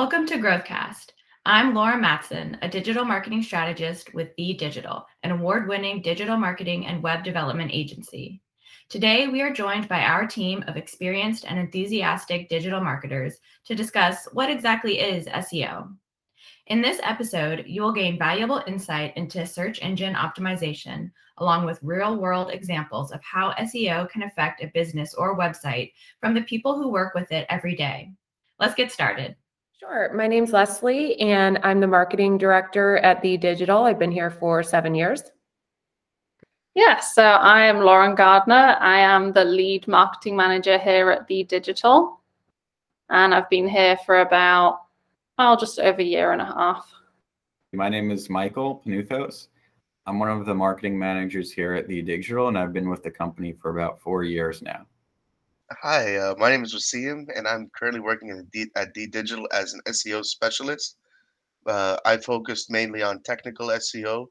Welcome to Growthcast. I'm Laura Matson, a digital marketing strategist with TheeDigital, an award winning digital marketing and web development agency. Today, we are joined by our team of experienced and enthusiastic digital marketers to discuss what exactly is SEO. In this episode, you will gain valuable insight into search engine optimization, along with real world examples of how SEO can affect a business or website from the people who work with it every day. Let's get started. Sure. My name's Leslie, and I'm the marketing director at TheeDigital. I've been here for seven years. Yes, so I am Lauren Gardner. I am the lead marketing manager here at TheeDigital. And I've been here for about, well, just over a year and a half. My name is Michael Panuthos. I'm one of the marketing managers here at TheeDigital, and I've been with the company for about four years now. Hi, uh, my name is Wasim, and I'm currently working at D, at D Digital as an SEO specialist. Uh, I focused mainly on technical SEO.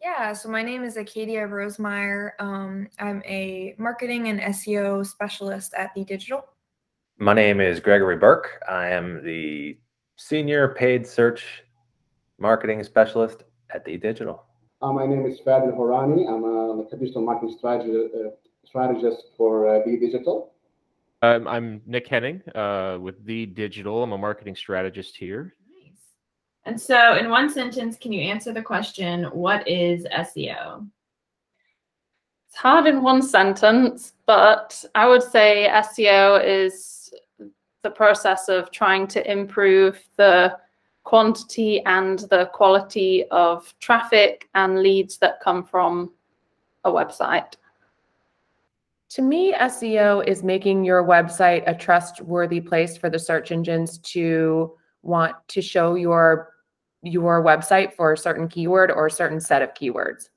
Yeah, so my name is Acadia Rosemeyer. Um, I'm a marketing and SEO specialist at TheeDigital. My name is Gregory Burke. I am the senior paid search marketing specialist at TheeDigital. Uh, my name is Fadil Horani. I'm a, a digital marketing strategist, uh, strategist for uh, TheeDigital. Um, I'm Nick Henning uh, with TheeDigital. I'm a marketing strategist here. Nice. And so, in one sentence, can you answer the question, what is SEO? It's hard in one sentence, but I would say SEO is the process of trying to improve the quantity and the quality of traffic and leads that come from a website. To me, SEO is making your website a trustworthy place for the search engines to want to show your your website for a certain keyword or a certain set of keywords.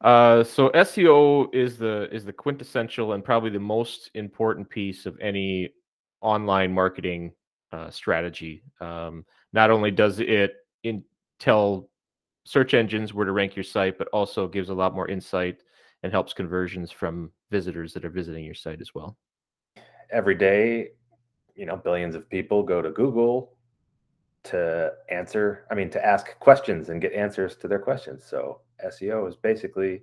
Uh, so SEO is the is the quintessential and probably the most important piece of any online marketing uh, strategy. Um, not only does it in, tell search engines where to rank your site, but also gives a lot more insight and helps conversions from visitors that are visiting your site as well. Every day, you know, billions of people go to Google to answer, I mean, to ask questions and get answers to their questions. So SEO is basically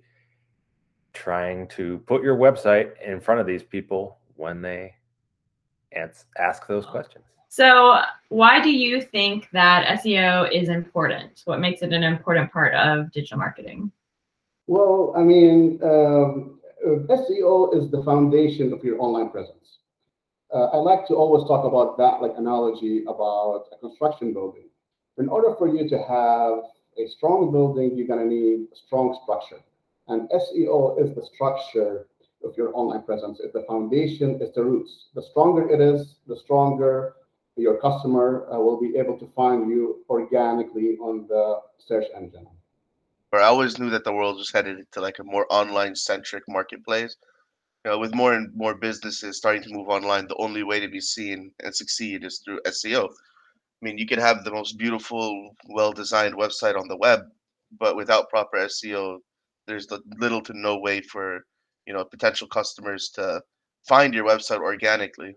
trying to put your website in front of these people when they ask those questions. So, why do you think that SEO is important? What makes it an important part of digital marketing? Well, I mean, um, SEO is the foundation of your online presence. Uh, I like to always talk about that like analogy about a construction building. In order for you to have a strong building, you're going to need a strong structure. And SEO is the structure of your online presence. It's the foundation, it's the roots. The stronger it is, the stronger your customer uh, will be able to find you organically on the search engine. I always knew that the world was headed into like a more online centric marketplace. You know, with more and more businesses starting to move online, the only way to be seen and succeed is through SEO. I mean, you can have the most beautiful, well designed website on the web, but without proper SEO, there's little to no way for you know potential customers to find your website organically.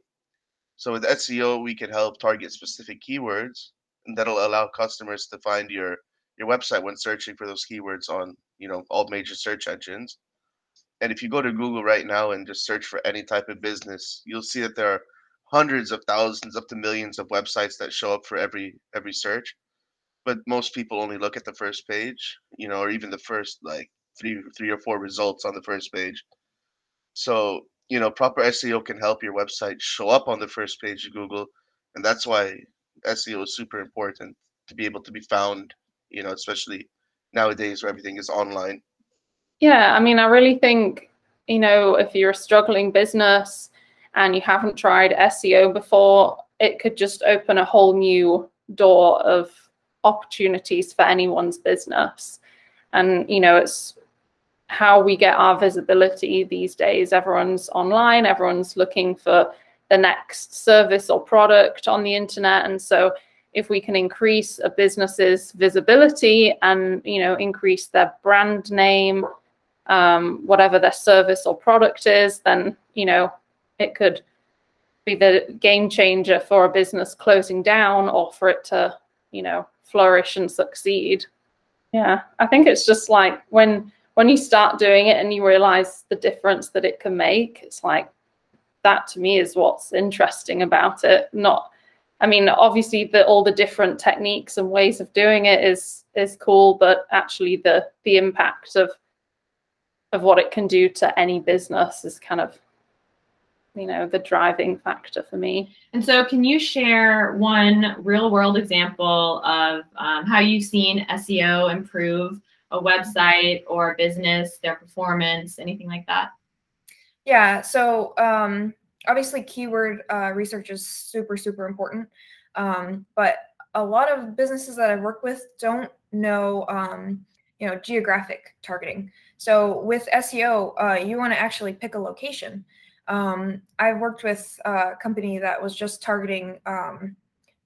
So with SEO, we can help target specific keywords, and that'll allow customers to find your your website when searching for those keywords on you know all major search engines. And if you go to Google right now and just search for any type of business, you'll see that there are hundreds of thousands up to millions of websites that show up for every every search. But most people only look at the first page, you know, or even the first like three three or four results on the first page. So, you know, proper SEO can help your website show up on the first page of Google. And that's why SEO is super important to be able to be found you know, especially nowadays where everything is online. Yeah, I mean, I really think, you know, if you're a struggling business and you haven't tried SEO before, it could just open a whole new door of opportunities for anyone's business. And, you know, it's how we get our visibility these days. Everyone's online, everyone's looking for the next service or product on the internet. And so if we can increase a business's visibility and you know increase their brand name um, whatever their service or product is then you know it could be the game changer for a business closing down or for it to, you know, flourish and succeed. Yeah, I think it's just like when when you start doing it and you realize the difference that it can make, it's like that to me is what's interesting about it. Not, I mean, obviously the all the different techniques and ways of doing it is is cool, but actually the the impact of of what it can do to any business is kind of you know the driving factor for me and so can you share one real world example of um, how you've seen seo improve a website or a business, their performance, anything like that? Yeah. So um, obviously, keyword uh, research is super, super important. Um, but a lot of businesses that I've worked with don't know, um, you know, geographic targeting. So with SEO, uh, you want to actually pick a location. Um, I've worked with a company that was just targeting um,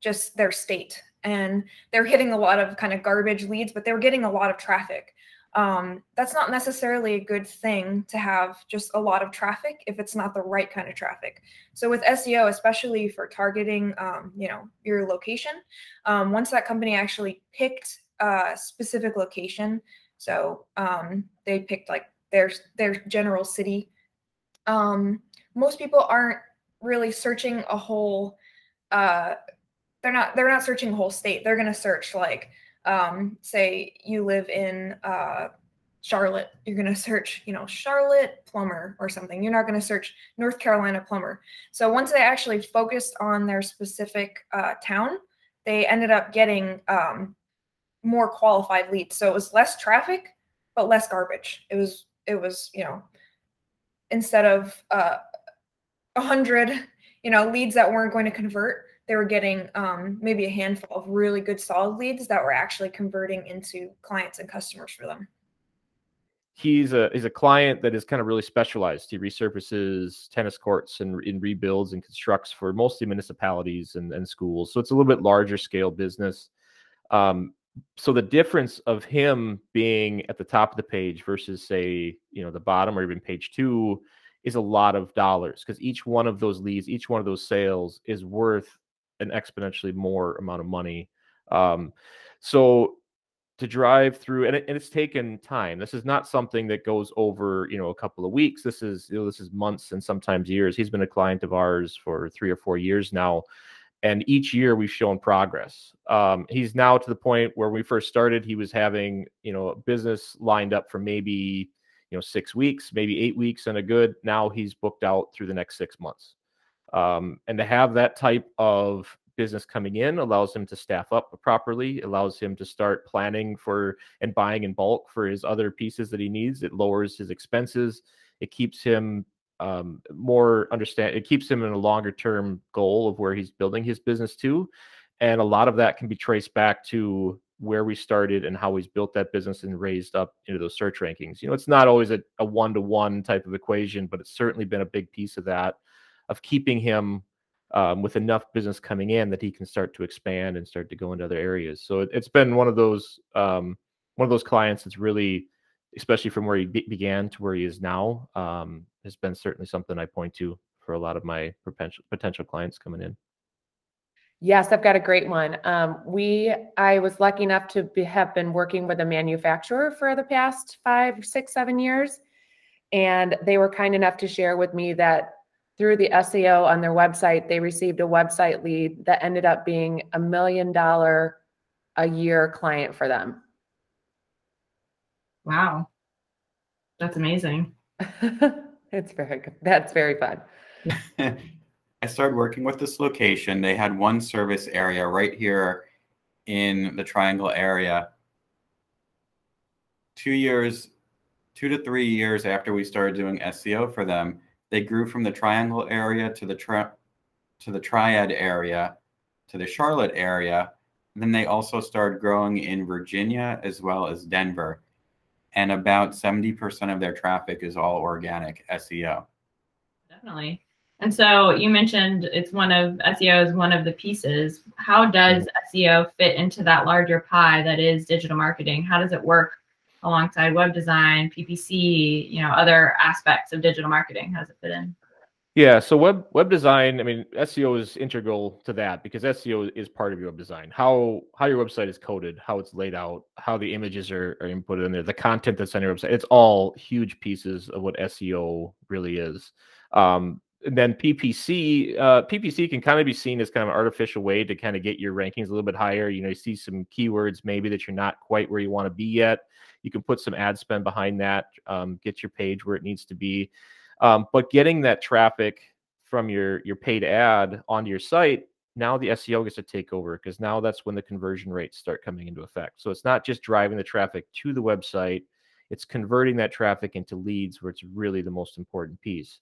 just their state and they're hitting a lot of kind of garbage leads, but they were getting a lot of traffic. Um, that's not necessarily a good thing to have just a lot of traffic if it's not the right kind of traffic. So with SEO, especially for targeting, um, you know, your location, um, once that company actually picked a specific location, so um, they picked like their their general city. Um, most people aren't really searching a whole uh, they're not they're not searching a whole state. They're to search like um, say you live in uh, Charlotte, you're going to search, you know, Charlotte plumber or something. You're not going to search North Carolina plumber. So once they actually focused on their specific uh, town, they ended up getting um, more qualified leads. So it was less traffic, but less garbage. It was it was you know instead of uh, a uh, hundred you know leads that weren't going to convert, they were getting um, maybe a handful of really good solid leads that were actually converting into clients and customers for them he's a he's a client that is kind of really specialized. He resurfaces tennis courts and, and rebuilds and constructs for mostly municipalities and, and schools. So it's a little bit larger scale business. Um, so the difference of him being at the top of the page versus say you know the bottom or even page two is a lot of dollars because each one of those leads, each one of those sales is worth an exponentially more amount of money. Um, so to drive through, and, it, and it's taken time. This is not something that goes over you know a couple of weeks. This is you know, this is months and sometimes years. He's been a client of ours for three or four years now, and each year we've shown progress. Um, he's now to the point where we first started, he was having you know business lined up for maybe you know six weeks, maybe eight weeks, and a good. Now he's booked out through the next six months. Um, and to have that type of business coming in allows him to staff up properly, allows him to start planning for and buying in bulk for his other pieces that he needs. It lowers his expenses. It keeps him um, more understand. It keeps him in a longer term goal of where he's building his business to, and a lot of that can be traced back to where we started and how he's built that business and raised up into those search rankings. You know, it's not always a, a one-to-one type of equation, but it's certainly been a big piece of that of keeping him um, with enough business coming in that he can start to expand and start to go into other areas. So it, has been one of those um, one of those clients that's really, especially from where he be- began to where he is now, um, has been certainly something I point to for a lot of my potential potential clients coming in. Yes, I've got a great one. Um, we, I was lucky enough to be, have been working with a manufacturer for the past five, six, seven years, and they were kind enough to share with me that through the SEO on their website, they received a website lead that ended up being a million dollar a year client for them. Wow. That's amazing. it's very good. That's very fun. I started working with this location. They had one service area right here in the triangle area. Two years, two to three years after we started doing SEO for them, they grew from the Triangle area to the tri- to the Triad area to the Charlotte area. And then they also started growing in Virginia as well as Denver. And about 70% of their traffic is all organic SEO. Definitely. And so you mentioned it's one of SEO is one of the pieces. How does. SEO fit into that larger pie that is digital marketing? How does it work alongside web design, PPC, you know, other aspects of digital marketing? How does it fit in? Yeah, so web web design, I mean, SEO is integral to that because SEO is part of your web design. How how your website is coded, how it's laid out, how the images are, are inputted in there, the content that's on your website. It's all huge pieces of what SEO really is. Um, and then PPC, uh, PPC can kind of be seen as kind of an artificial way to kind of get your rankings a little bit higher. You know, you see some keywords maybe that you're not quite where you want to be yet. You can put some ad spend behind that, um, get your page where it needs to be. Um, but getting that traffic from your your paid ad onto your site, now the SEO gets to take over because now that's when the conversion rates start coming into effect. So it's not just driving the traffic to the website, it's converting that traffic into leads where it's really the most important piece.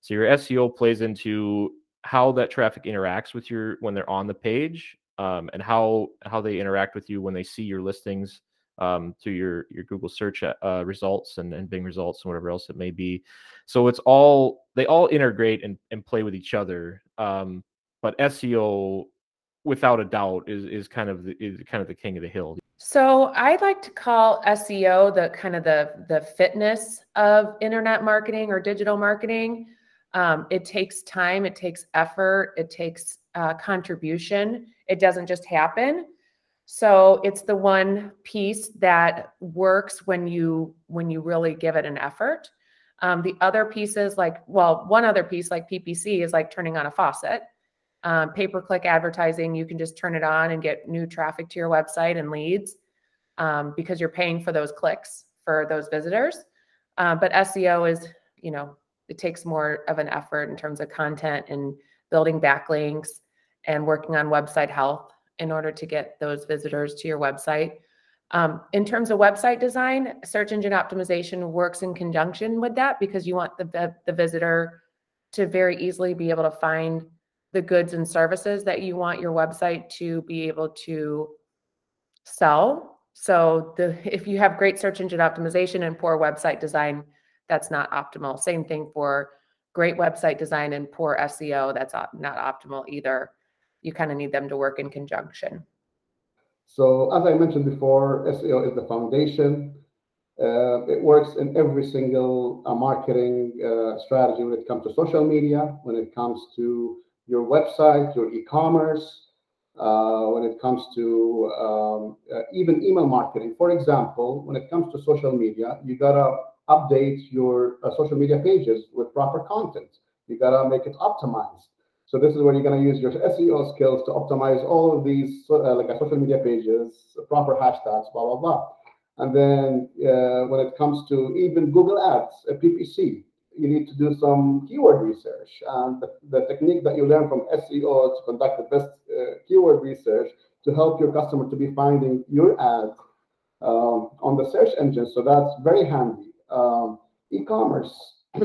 So your SEO plays into how that traffic interacts with your when they're on the page um, and how how they interact with you when they see your listings um, through your your Google search uh, uh, results and, and Bing results and whatever else it may be. So it's all they all integrate and, and play with each other. Um, but SEO, without a doubt, is is kind of the, is kind of the king of the hill. So I like to call SEO the kind of the the fitness of internet marketing or digital marketing. Um, it takes time, it takes effort, it takes uh, contribution. It doesn't just happen. So it's the one piece that works when you when you really give it an effort. Um, the other pieces, like well, one other piece like PPC is like turning on a faucet. Um, pay per click advertising, you can just turn it on and get new traffic to your website and leads um, because you're paying for those clicks for those visitors. Uh, but SEO is, you know, it takes more of an effort in terms of content and building backlinks and working on website health in order to get those visitors to your website. Um, in terms of website design, search engine optimization works in conjunction with that because you want the, the visitor to very easily be able to find the goods and services that you want your website to be able to sell. So the if you have great search engine optimization and poor website design, that's not optimal. Same thing for great website design and poor SEO, that's not optimal either you kind of need them to work in conjunction. So as I mentioned before, SEO is the foundation. Uh, it works in every single uh, marketing uh, strategy when it comes to social media, when it comes to your website, your e-commerce, uh, when it comes to um, uh, even email marketing. For example, when it comes to social media, you gotta update your uh, social media pages with proper content. You gotta make it optimized. So this is where you're going to use your SEO skills to optimize all of these uh, like social media pages, proper hashtags, blah, blah, blah. And then uh, when it comes to even Google Ads, a PPC, you need to do some keyword research. And the, the technique that you learn from SEO to conduct the best uh, keyword research to help your customer to be finding your ad um, on the search engine. So that's very handy. Um, e-commerce.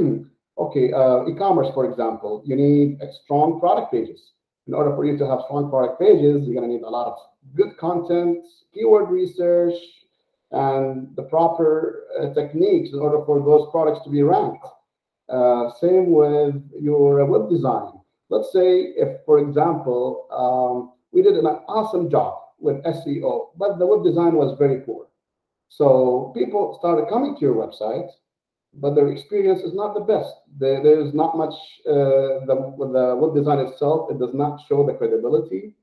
okay, uh, e-commerce, for example, you need strong product pages. In order for you to have strong product pages, you're going to need a lot of good content, keyword research, and the proper uh, techniques in order for those products to be ranked. Uh, same with your web design. Let's say if, for example, um, we did an awesome job with SEO, but the web design was very poor. So people started coming to your website but their experience is not the best. There, there's not much, uh, the, the web design itself, it does not show the credibility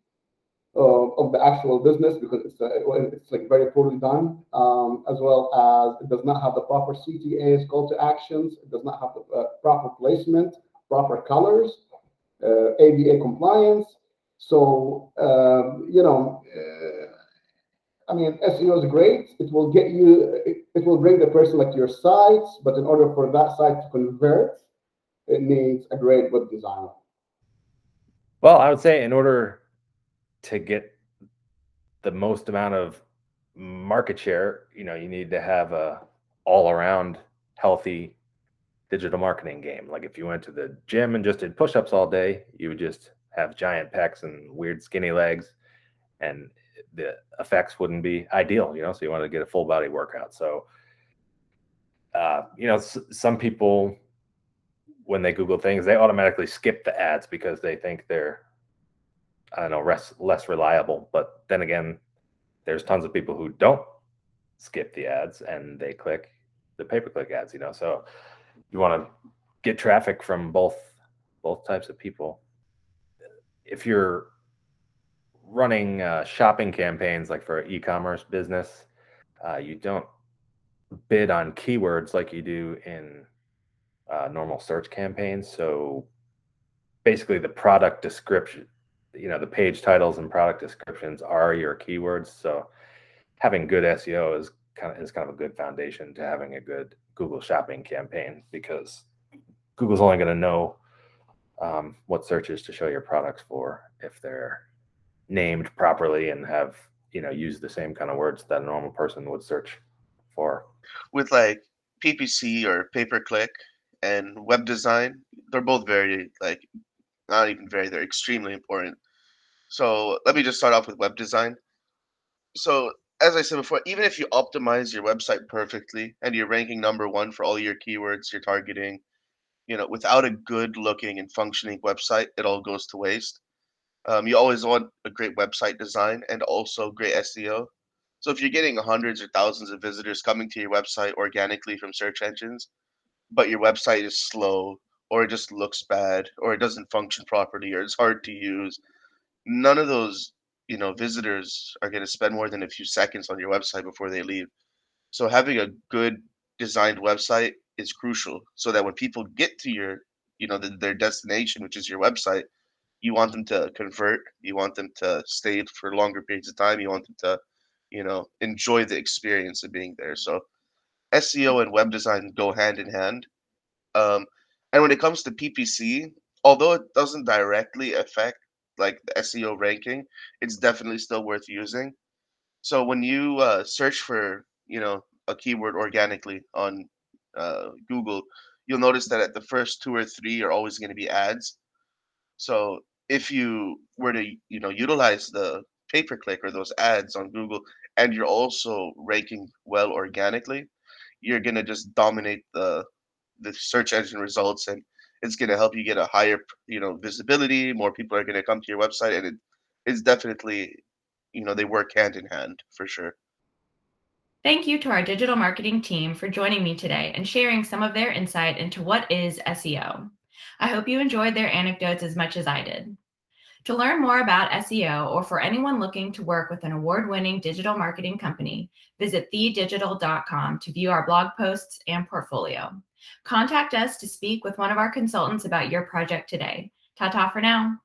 of, of the actual business because it's, uh, it's like very poorly done, um, as well as it does not have the proper CTAs, call to actions, it does not have the uh, proper placement, proper colors, uh, ADA compliance. So, um, you know, uh, I mean, SEO is great. It will get you, it, it will bring the person like your site, but in order for that site to convert, it needs a great web designer. Well, I would say in order to get the most amount of market share, you know, you need to have a all around healthy digital marketing game. Like if you went to the gym and just did push-ups all day, you would just have giant pecs and weird skinny legs and the effects wouldn't be ideal, you know. So you want to get a full body workout. So, uh, you know, s- some people when they Google things, they automatically skip the ads because they think they're, I don't know, less less reliable. But then again, there's tons of people who don't skip the ads and they click the pay per click ads. You know, so you want to get traffic from both both types of people. If you're running uh, shopping campaigns like for e-commerce business, uh, you don't bid on keywords like you do in uh, normal search campaigns. So basically, the product description, you know, the page titles and product descriptions are your keywords. So having good SEO is kind of is kind of a good foundation to having a good Google Shopping campaign because Google's only going to know um, what searches to show your products for if they're named properly and have you know used the same kind of words that a normal person would search for. With like PPC or pay per click and web design, they're both very like not even very, they're extremely important. So let me just start off with web design. So as I said before, even if you optimize your website perfectly and you're ranking number one for all your keywords you're targeting, you know, without a good looking and functioning website, it all goes to waste. Um, you always want a great website design and also great SEO. So if you're getting hundreds or thousands of visitors coming to your website organically from search engines, but your website is slow or it just looks bad or it doesn't function properly or it's hard to use, none of those you know visitors are going to spend more than a few seconds on your website before they leave so having a good designed website is crucial so that when people get to your you know the, their destination which is your website you want them to convert you want them to stay for longer periods of time you want them to you know enjoy the experience of being there so seo and web design go hand in hand um, and when it comes to ppc although it doesn't directly affect like the SEO ranking, it's definitely still worth using. So when you uh, search for you know a keyword organically on uh, Google, you'll notice that at the first two or three are always going to be ads. So if you were to you know utilize the pay per click or those ads on Google, and you're also ranking well organically, you're gonna just dominate the the search engine results and it's to help you get a higher you know visibility more people are to come to your website and it, it's definitely you know they work hand in hand for sure Thank you to our digital marketing team for joining me today and sharing some of their insight into what is SEO. I hope you enjoyed their anecdotes as much as I did. To learn more about SEO or for anyone looking to work with an award winning digital marketing company, visit theedigital.com to view our blog posts and portfolio. Contact us to speak with one of our consultants about your project today. Ta ta for now.